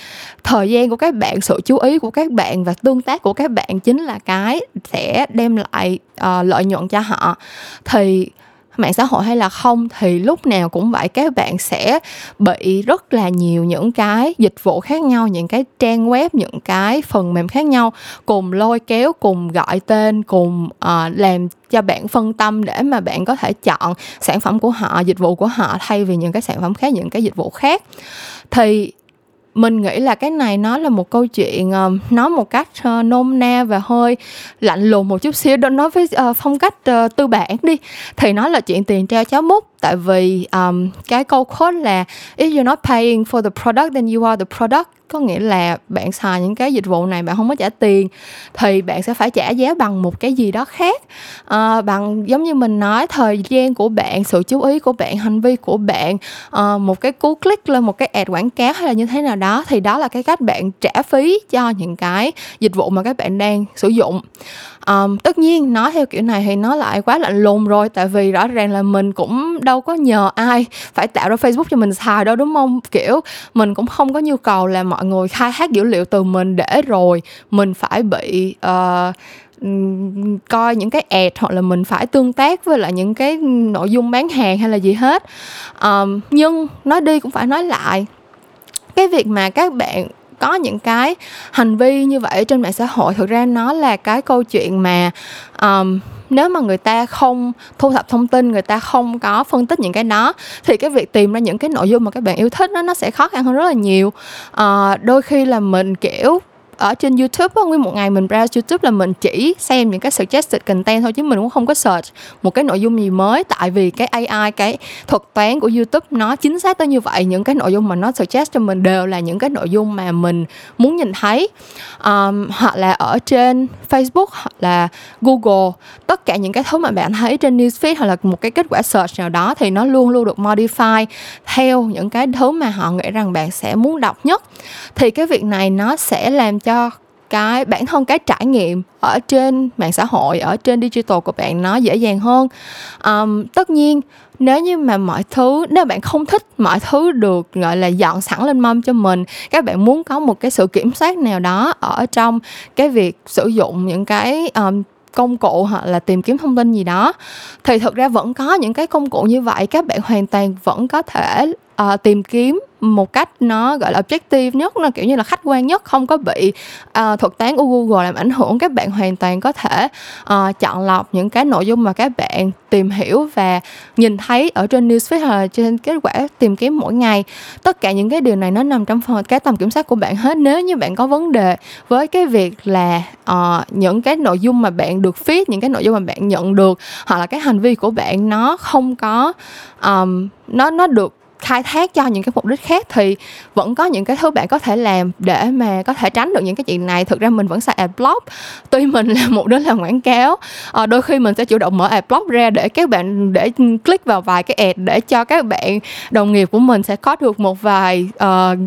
thời gian của các bạn sự chú ý của các bạn và tương tác của các bạn chính là cái sẽ đem lại uh, lợi nhuận cho họ. Thì mạng xã hội hay là không thì lúc nào cũng vậy các bạn sẽ bị rất là nhiều những cái dịch vụ khác nhau những cái trang web những cái phần mềm khác nhau cùng lôi kéo cùng gọi tên cùng uh, làm cho bạn phân tâm để mà bạn có thể chọn sản phẩm của họ dịch vụ của họ thay vì những cái sản phẩm khác những cái dịch vụ khác. Thì mình nghĩ là cái này nó là một câu chuyện uh, nói một cách ờ, uh, nôm na và hơi lạnh lùng một chút xíu. Đó nói với uh, phong cách uh, tư bản đi thì nó là chuyện tiền treo cháo múc tại vì um, cái câu quote là if you're not paying for the product then you are the product. Có nghĩa là bạn xài những cái dịch vụ này bạn không có trả tiền thì bạn sẽ phải trả giá bằng một cái gì đó khác. À, bằng giống như mình nói thời gian của bạn sự chú ý của bạn hành vi của bạn à, một cái cú click lên một cái ad quảng cáo hay là như thế nào đó thì đó là cái cách bạn trả phí cho những cái dịch vụ mà các bạn đang sử dụng. À, tất nhiên nói theo kiểu này thì nó lại quá lạnh lùng rồi tại vì rõ ràng là mình cũng đâu có nhờ ai phải tạo ra facebook cho mình xài đâu đúng không? Kiểu mình cũng không có nhu cầu là mọi người khai thác dữ liệu từ mình để rồi mình phải bị uh, coi những cái ad hoặc là mình phải tương tác với lại những cái nội dung bán hàng hay là gì hết. Um, nhưng nói đi cũng phải nói lại cái việc mà các bạn có những cái hành vi như vậy trên mạng xã hội thực ra nó là cái câu chuyện mà um, nếu mà người ta không thu thập thông tin người ta không có phân tích những cái đó thì cái việc tìm ra những cái nội dung mà các bạn yêu thích đó, nó sẽ khó khăn hơn rất là nhiều. À, đôi khi là mình kiểu ở trên YouTube nguyên một ngày mình browse YouTube là mình chỉ xem những cái suggested content thôi chứ mình cũng không có search một cái nội dung gì mới. Tại vì cái AI cái thuật toán của YouTube nó chính xác tới như vậy. Những cái nội dung mà nó suggest cho mình đều là những cái nội dung mà mình muốn nhìn thấy. Um, hoặc là ở trên Facebook hoặc là Google. Tất cả những cái thứ mà bạn thấy trên newsfeed hoặc là một cái kết quả search nào đó thì nó luôn luôn được modify theo những cái thứ mà họ nghĩ rằng bạn sẽ muốn đọc nhất. Thì cái việc này nó sẽ làm cho cái bản thân cái trải nghiệm ở trên mạng xã hội ở trên digital của bạn nó dễ dàng hơn. Um, tất nhiên nếu như mà mọi thứ nếu bạn không thích mọi thứ được gọi là dọn sẵn lên mâm cho mình các bạn muốn có một cái sự kiểm soát nào đó ở trong cái việc sử dụng những cái um, công cụ hoặc là tìm kiếm thông tin gì đó thì thực ra vẫn có những cái công cụ như vậy. Các bạn hoàn toàn vẫn có thể uh, tìm kiếm một cách nó gọi là objective nhất nó kiểu như là khách quan nhất không có bị uh, thuật toán của Google làm ảnh hưởng các bạn hoàn toàn có thể uh, chọn lọc những cái nội dung mà các bạn tìm hiểu và nhìn thấy ở trên newsfeed hoặc trên kết quả tìm kiếm mỗi ngày. Tất cả những cái điều này nó nằm trong phần cái tầm kiểm soát của bạn hết. Nếu như bạn có vấn đề với cái việc là uh, những cái nội dung mà bạn được feed những cái nội dung mà bạn nhận được hoặc là cái hành vi của bạn nó không có um, nó nó được khai thác cho những cái mục đích khác thì vẫn có những cái thứ bạn có thể làm để mà có thể tránh được những cái chuyện này. Thực ra mình vẫn xài adblock tuy mình là một đứa làm quảng cáo à, đôi khi mình sẽ chủ động mở adblock ra để các bạn để click vào vài cái ad để cho các bạn đồng nghiệp của mình sẽ có được một vài uh,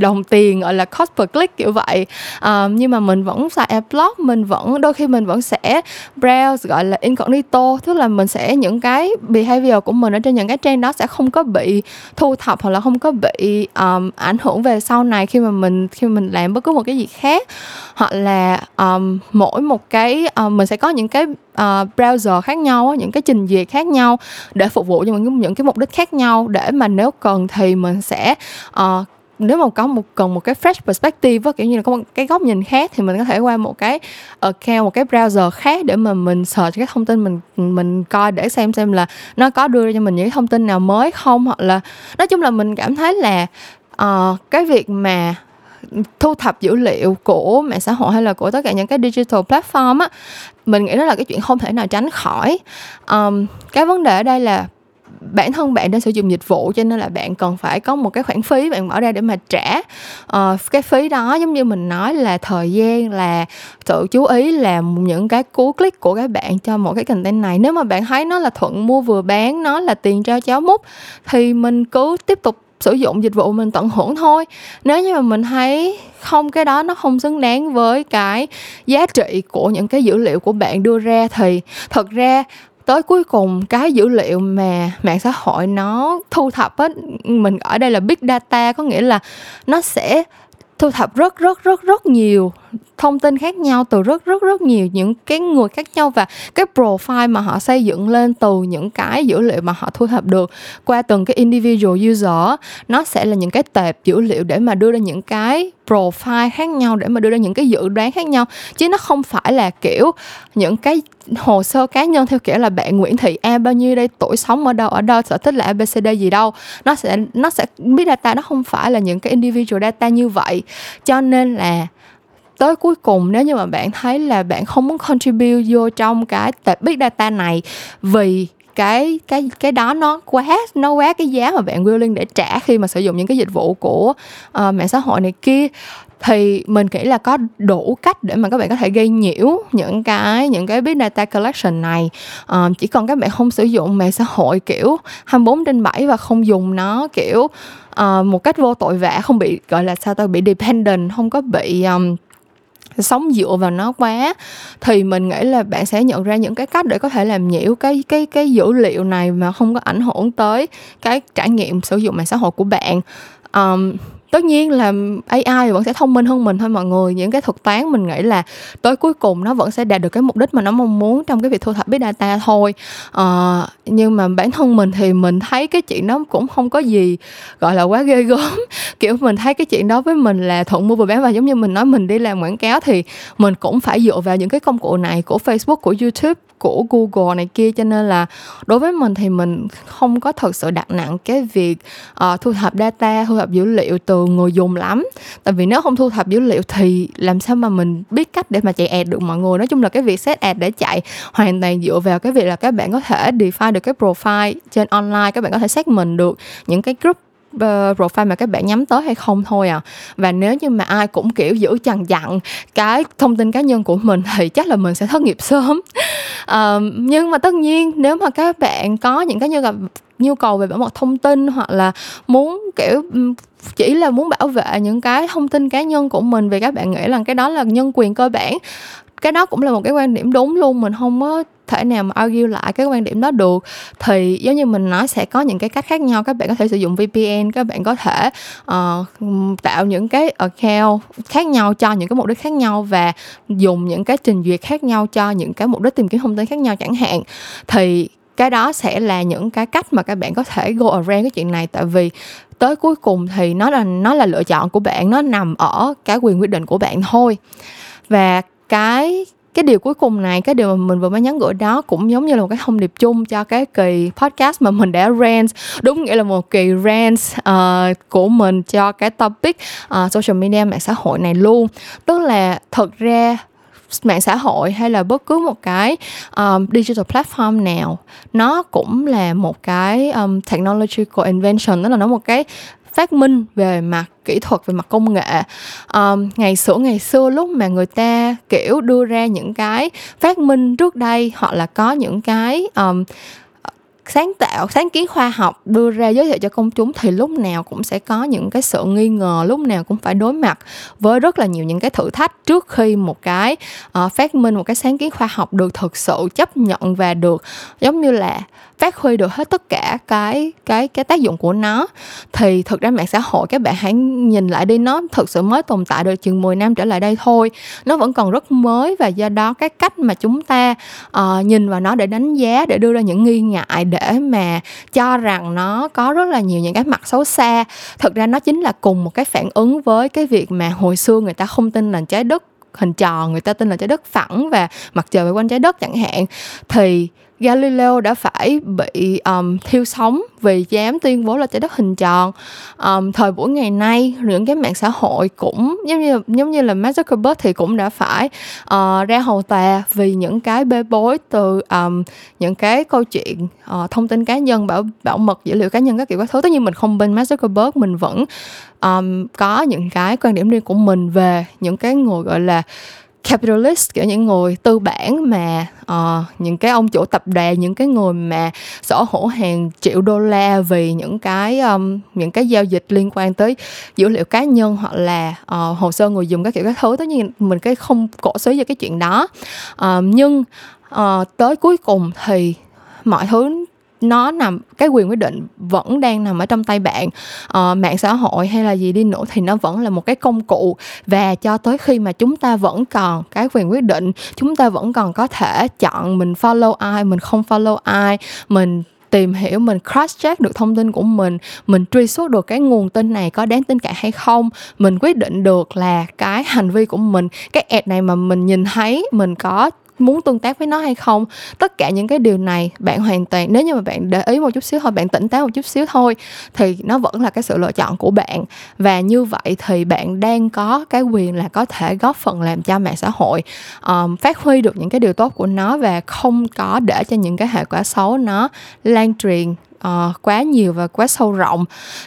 đồng tiền gọi là cost per click kiểu vậy. À, nhưng mà mình vẫn xài adblock mình vẫn đôi khi mình vẫn sẽ browse gọi là incognito tức là mình sẽ những cái behavior của mình ở trên những cái trang đó sẽ không có bị thu thập hoặc là không có bị um, ảnh hưởng về sau này khi mà mình khi mà mình làm bất cứ một cái gì khác. Hoặc là um, mỗi một cái uh, mình sẽ có những cái uh, browser khác nhau những cái trình duyệt khác nhau để phục vụ cho những những cái mục đích khác nhau. Để mà nếu cần thì mình sẽ uh, nếu mà có một cần một cái fresh perspective kiểu như là có một cái góc nhìn khác thì mình có thể qua một cái account một cái browser khác để mà mình search cái thông tin mình mình coi để xem xem là nó có đưa cho mình những thông tin nào mới không? Hoặc là nói chung là mình cảm thấy là uh, cái việc mà thu thập dữ liệu của mạng xã hội hay là của tất cả những cái digital platform á mình nghĩ đó là cái chuyện không thể nào tránh khỏi. Um, cái vấn đề ở đây là bản thân bạn đang sử dụng dịch vụ cho nên là bạn cần phải có một cái khoản phí bạn bỏ ra để mà trả. Uh, cái phí đó giống như mình nói là thời gian là sự chú ý là những cái cú click của các bạn cho một cái content này. Nếu mà bạn thấy nó là thuận mua vừa bán nó là tiền trao cháo múc thì mình cứ tiếp tục sử dụng dịch vụ mình tận hưởng thôi. Nếu như mà mình thấy không cái đó nó không xứng đáng với cái giá trị của những cái dữ liệu của bạn đưa ra thì thật ra tới cuối cùng cái dữ liệu mà mạng xã hội nó thu thập á, mình ở đây là big data, có nghĩa là nó sẽ thu thập rất rất rất rất nhiều thông tin khác nhau từ rất rất rất nhiều những cái người khác nhau và cái profile mà họ xây dựng lên từ những cái dữ liệu mà họ thu thập được qua từng cái individual user nó sẽ là những cái tệp dữ liệu để mà đưa ra những cái profile khác nhau, để mà đưa ra những cái dự đoán khác nhau. Chứ nó không phải là, kiểu, những cái hồ sơ cá nhân theo kiểu là bạn Nguyễn Thị A bao nhiêu đây, tuổi sống ở đâu ở đâu, sở thích là ABCD gì đâu. Nó sẽ nó sẽ, big data nó không phải là những cái individual data như vậy. Cho nên là tới cuối cùng nếu như mà bạn thấy là bạn không muốn contribute vô trong cái tệp big data này vì cái cái cái đó nó quá nó quá cái giá mà bạn willing để trả khi mà sử dụng những cái dịch vụ của uh, mạng xã hội này kia thì mình nghĩ là có đủ cách để mà các bạn có thể gây nhiễu những cái những cái big data collection này. Um, chỉ còn các bạn không sử dụng mạng xã hội kiểu 24 trên 7 và không dùng nó kiểu uh, một cách vô tội vạ không bị gọi là sao ta bị dependent không có bị um, sống dựa vào nó quá thì mình nghĩ là bạn sẽ nhận ra những cái cách để có thể làm nhiễu cái cái cái dữ liệu này mà không có ảnh hưởng tới cái trải nghiệm sử dụng mạng xã hội của bạn. Um, tất nhiên là AI vẫn sẽ thông minh hơn mình thôi mọi người. Những cái thuật toán mình nghĩ là tới cuối cùng nó vẫn sẽ đạt được cái mục đích mà nó mong muốn trong cái việc thu thập big data thôi. À, nhưng mà bản thân mình thì mình thấy cái chuyện đó cũng không có gì gọi là quá ghê gớm. Kiểu mình thấy cái chuyện đó với mình là thuận mua vừa bán và giống như mình nói mình đi làm quảng cáo thì mình cũng phải dựa vào những cái công cụ này của Facebook của YouTube của Google này kia cho nên là đối với mình thì mình không có thực sự đặt nặng cái việc uh, thu thập data thu thập dữ liệu từ người dùng lắm. Tại vì nếu không thu thập dữ liệu thì làm sao mà mình biết cách để mà chạy ad được mọi người? Nói chung là cái việc set ad để chạy hoàn toàn dựa vào cái việc là các bạn có thể define được cái profile trên online các bạn có thể segment được những cái group Ờ, profile mà các bạn nhắm tới hay không thôi à. Và nếu như mà ai cũng kiểu giữ chằn dặn cái thông tin cá nhân của mình thì chắc là mình sẽ thất nghiệp sớm. Uh, nhưng mà tất nhiên nếu mà các bạn có những cái như là nhu cầu về bảo mật thông tin hoặc là muốn kiểu chỉ là muốn bảo vệ những cái thông tin cá nhân của mình vì các bạn nghĩ là cái đó là nhân quyền cơ bản cái đó cũng là một cái quan điểm đúng luôn mình không có thể nào mà argue lại cái quan điểm đó được thì giống như mình nói sẽ có những cái cách khác nhau. Các bạn có thể sử dụng VPN các bạn có thể uh, tạo những cái account khác nhau cho những cái mục đích khác nhau và dùng những cái trình duyệt khác nhau cho những cái mục đích tìm kiếm thông tin khác nhau chẳng hạn. Thì cái đó sẽ là những cái cách mà các bạn có thể go around cái chuyện này. Tại vì tới cuối cùng thì nó là nó là lựa chọn của bạn nó nằm ở cái quyền quyết định của bạn thôi. Và cái cái điều cuối cùng này cái điều mà mình vừa mới nhắn gửi đó cũng giống như là một cái thông điệp chung cho cái kỳ podcast mà mình đã rant. Đúng nghĩa là một kỳ rant uh, của mình cho cái topic uh, social media mạng xã hội này luôn. Tức là thực ra mạng xã hội hay là bất cứ một cái um, digital platform nào nó cũng là một cái um, technological invention. Tức là nó một cái phát minh về mặt kỹ thuật về mặt công nghệ. Um, ngày xưa ngày xưa lúc mà người ta kiểu đưa ra những cái phát minh trước đây hoặc là có những cái um, sáng tạo sáng kiến khoa học đưa ra giới thiệu cho công chúng thì lúc nào cũng sẽ có những cái sự nghi ngờ lúc nào cũng phải đối mặt với rất là nhiều những cái thử thách trước khi một cái uh, phát minh một cái sáng kiến khoa học được thực sự chấp nhận và được giống như là phát huy được hết tất cả cái cái cái tác dụng của nó thì thực ra mạng xã hội các bạn hãy nhìn lại đi nó thực sự mới tồn tại được chừng 10 năm trở lại đây thôi. Nó vẫn còn rất mới và do đó cái cách mà chúng ta uh, nhìn vào nó để đánh giá để đưa ra những nghi ngại để mà cho rằng nó có rất là nhiều những cái mặt xấu xa thực ra nó chính là cùng một cái phản ứng với cái việc mà hồi xưa người ta không tin là trái đất hình tròn người ta tin là trái đất phẳng và mặt trời quanh trái đất chẳng hạn. Thì Galileo đã phải bị um, thiêu sống vì dám tuyên bố là trái đất hình tròn. Um, thời buổi ngày nay những cái mạng xã hội cũng giống như giống như là Mark Zuckerberg thì cũng đã phải uh, ra hầu tòa vì những cái bê bối từ um, những cái câu chuyện uh, thông tin cá nhân bảo bảo mật dữ liệu cá nhân các kiểu các thứ. Tất nhiên mình không bên Mark Zuckerberg mình vẫn um, có những cái quan điểm riêng của mình về những cái người gọi là capitalist kiểu những người tư bản mà uh, những cái ông chủ tập đoàn những cái người mà sở hữu hàng triệu đô la vì những cái um, những cái giao dịch liên quan tới dữ liệu cá nhân hoặc là uh, hồ sơ người dùng các kiểu các thứ. Tất nhiên mình cái không cổ suý về cái chuyện đó. Uh, nhưng uh, tới cuối cùng thì mọi thứ nó nằm cái quyền quyết định vẫn đang nằm ở trong tay bạn uh, mạng xã hội hay là gì đi nữa thì nó vẫn là một cái công cụ. Và cho tới khi mà chúng ta vẫn còn cái quyền quyết định chúng ta vẫn còn có thể chọn mình follow ai mình không follow ai mình tìm hiểu mình cross check được thông tin của mình mình truy xuất được cái nguồn tin này có đáng tin cậy hay không mình quyết định được là cái hành vi của mình. Cái ad này mà mình nhìn thấy mình có muốn tương tác với nó hay không. Tất cả những cái điều này bạn hoàn toàn nếu như mà bạn để ý một chút xíu thôi bạn tỉnh táo một chút xíu thôi thì nó vẫn là cái sự lựa chọn của bạn. Và như vậy thì bạn đang có cái quyền là có thể góp phần làm cho mạng xã hội um, phát huy được những cái điều tốt của nó và không có để cho những cái hệ quả xấu nó lan truyền uh, quá nhiều và quá sâu rộng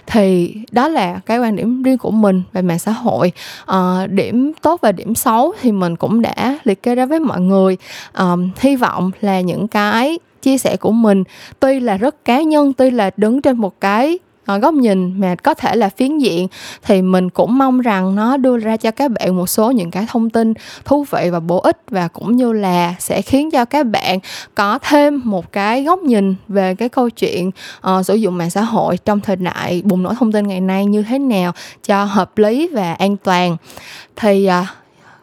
thì đó là cái quan điểm riêng của mình về mạng xã hội. Uh, điểm tốt và điểm xấu thì mình cũng đã liệt kê ra với mọi người. Um, hy vọng là những cái chia sẻ của mình tuy là rất cá nhân tuy là đứng trên một cái Ờ, góc nhìn mà có thể là phiến diện thì mình cũng mong rằng nó đưa ra cho các bạn một số những cái thông tin thú vị và bổ ích và cũng như là sẽ khiến cho các bạn có thêm một cái góc nhìn về cái câu chuyện uh, sử dụng mạng xã hội trong thời đại bùng nổ thông tin ngày nay như thế nào cho hợp lý và an toàn. Thì uh,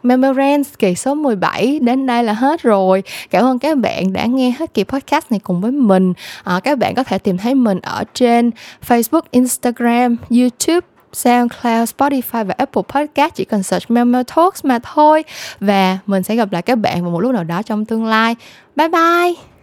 Memorance kỳ số 17 đến đây là hết rồi. Cảm ơn các bạn đã nghe hết kỳ podcast này cùng với mình. À, các bạn có thể tìm thấy mình ở trên Facebook, Instagram, YouTube SoundCloud, Spotify và Apple Podcast chỉ cần search Memo Talks mà thôi và mình sẽ gặp lại các bạn vào một lúc nào đó trong tương lai. Bye bye.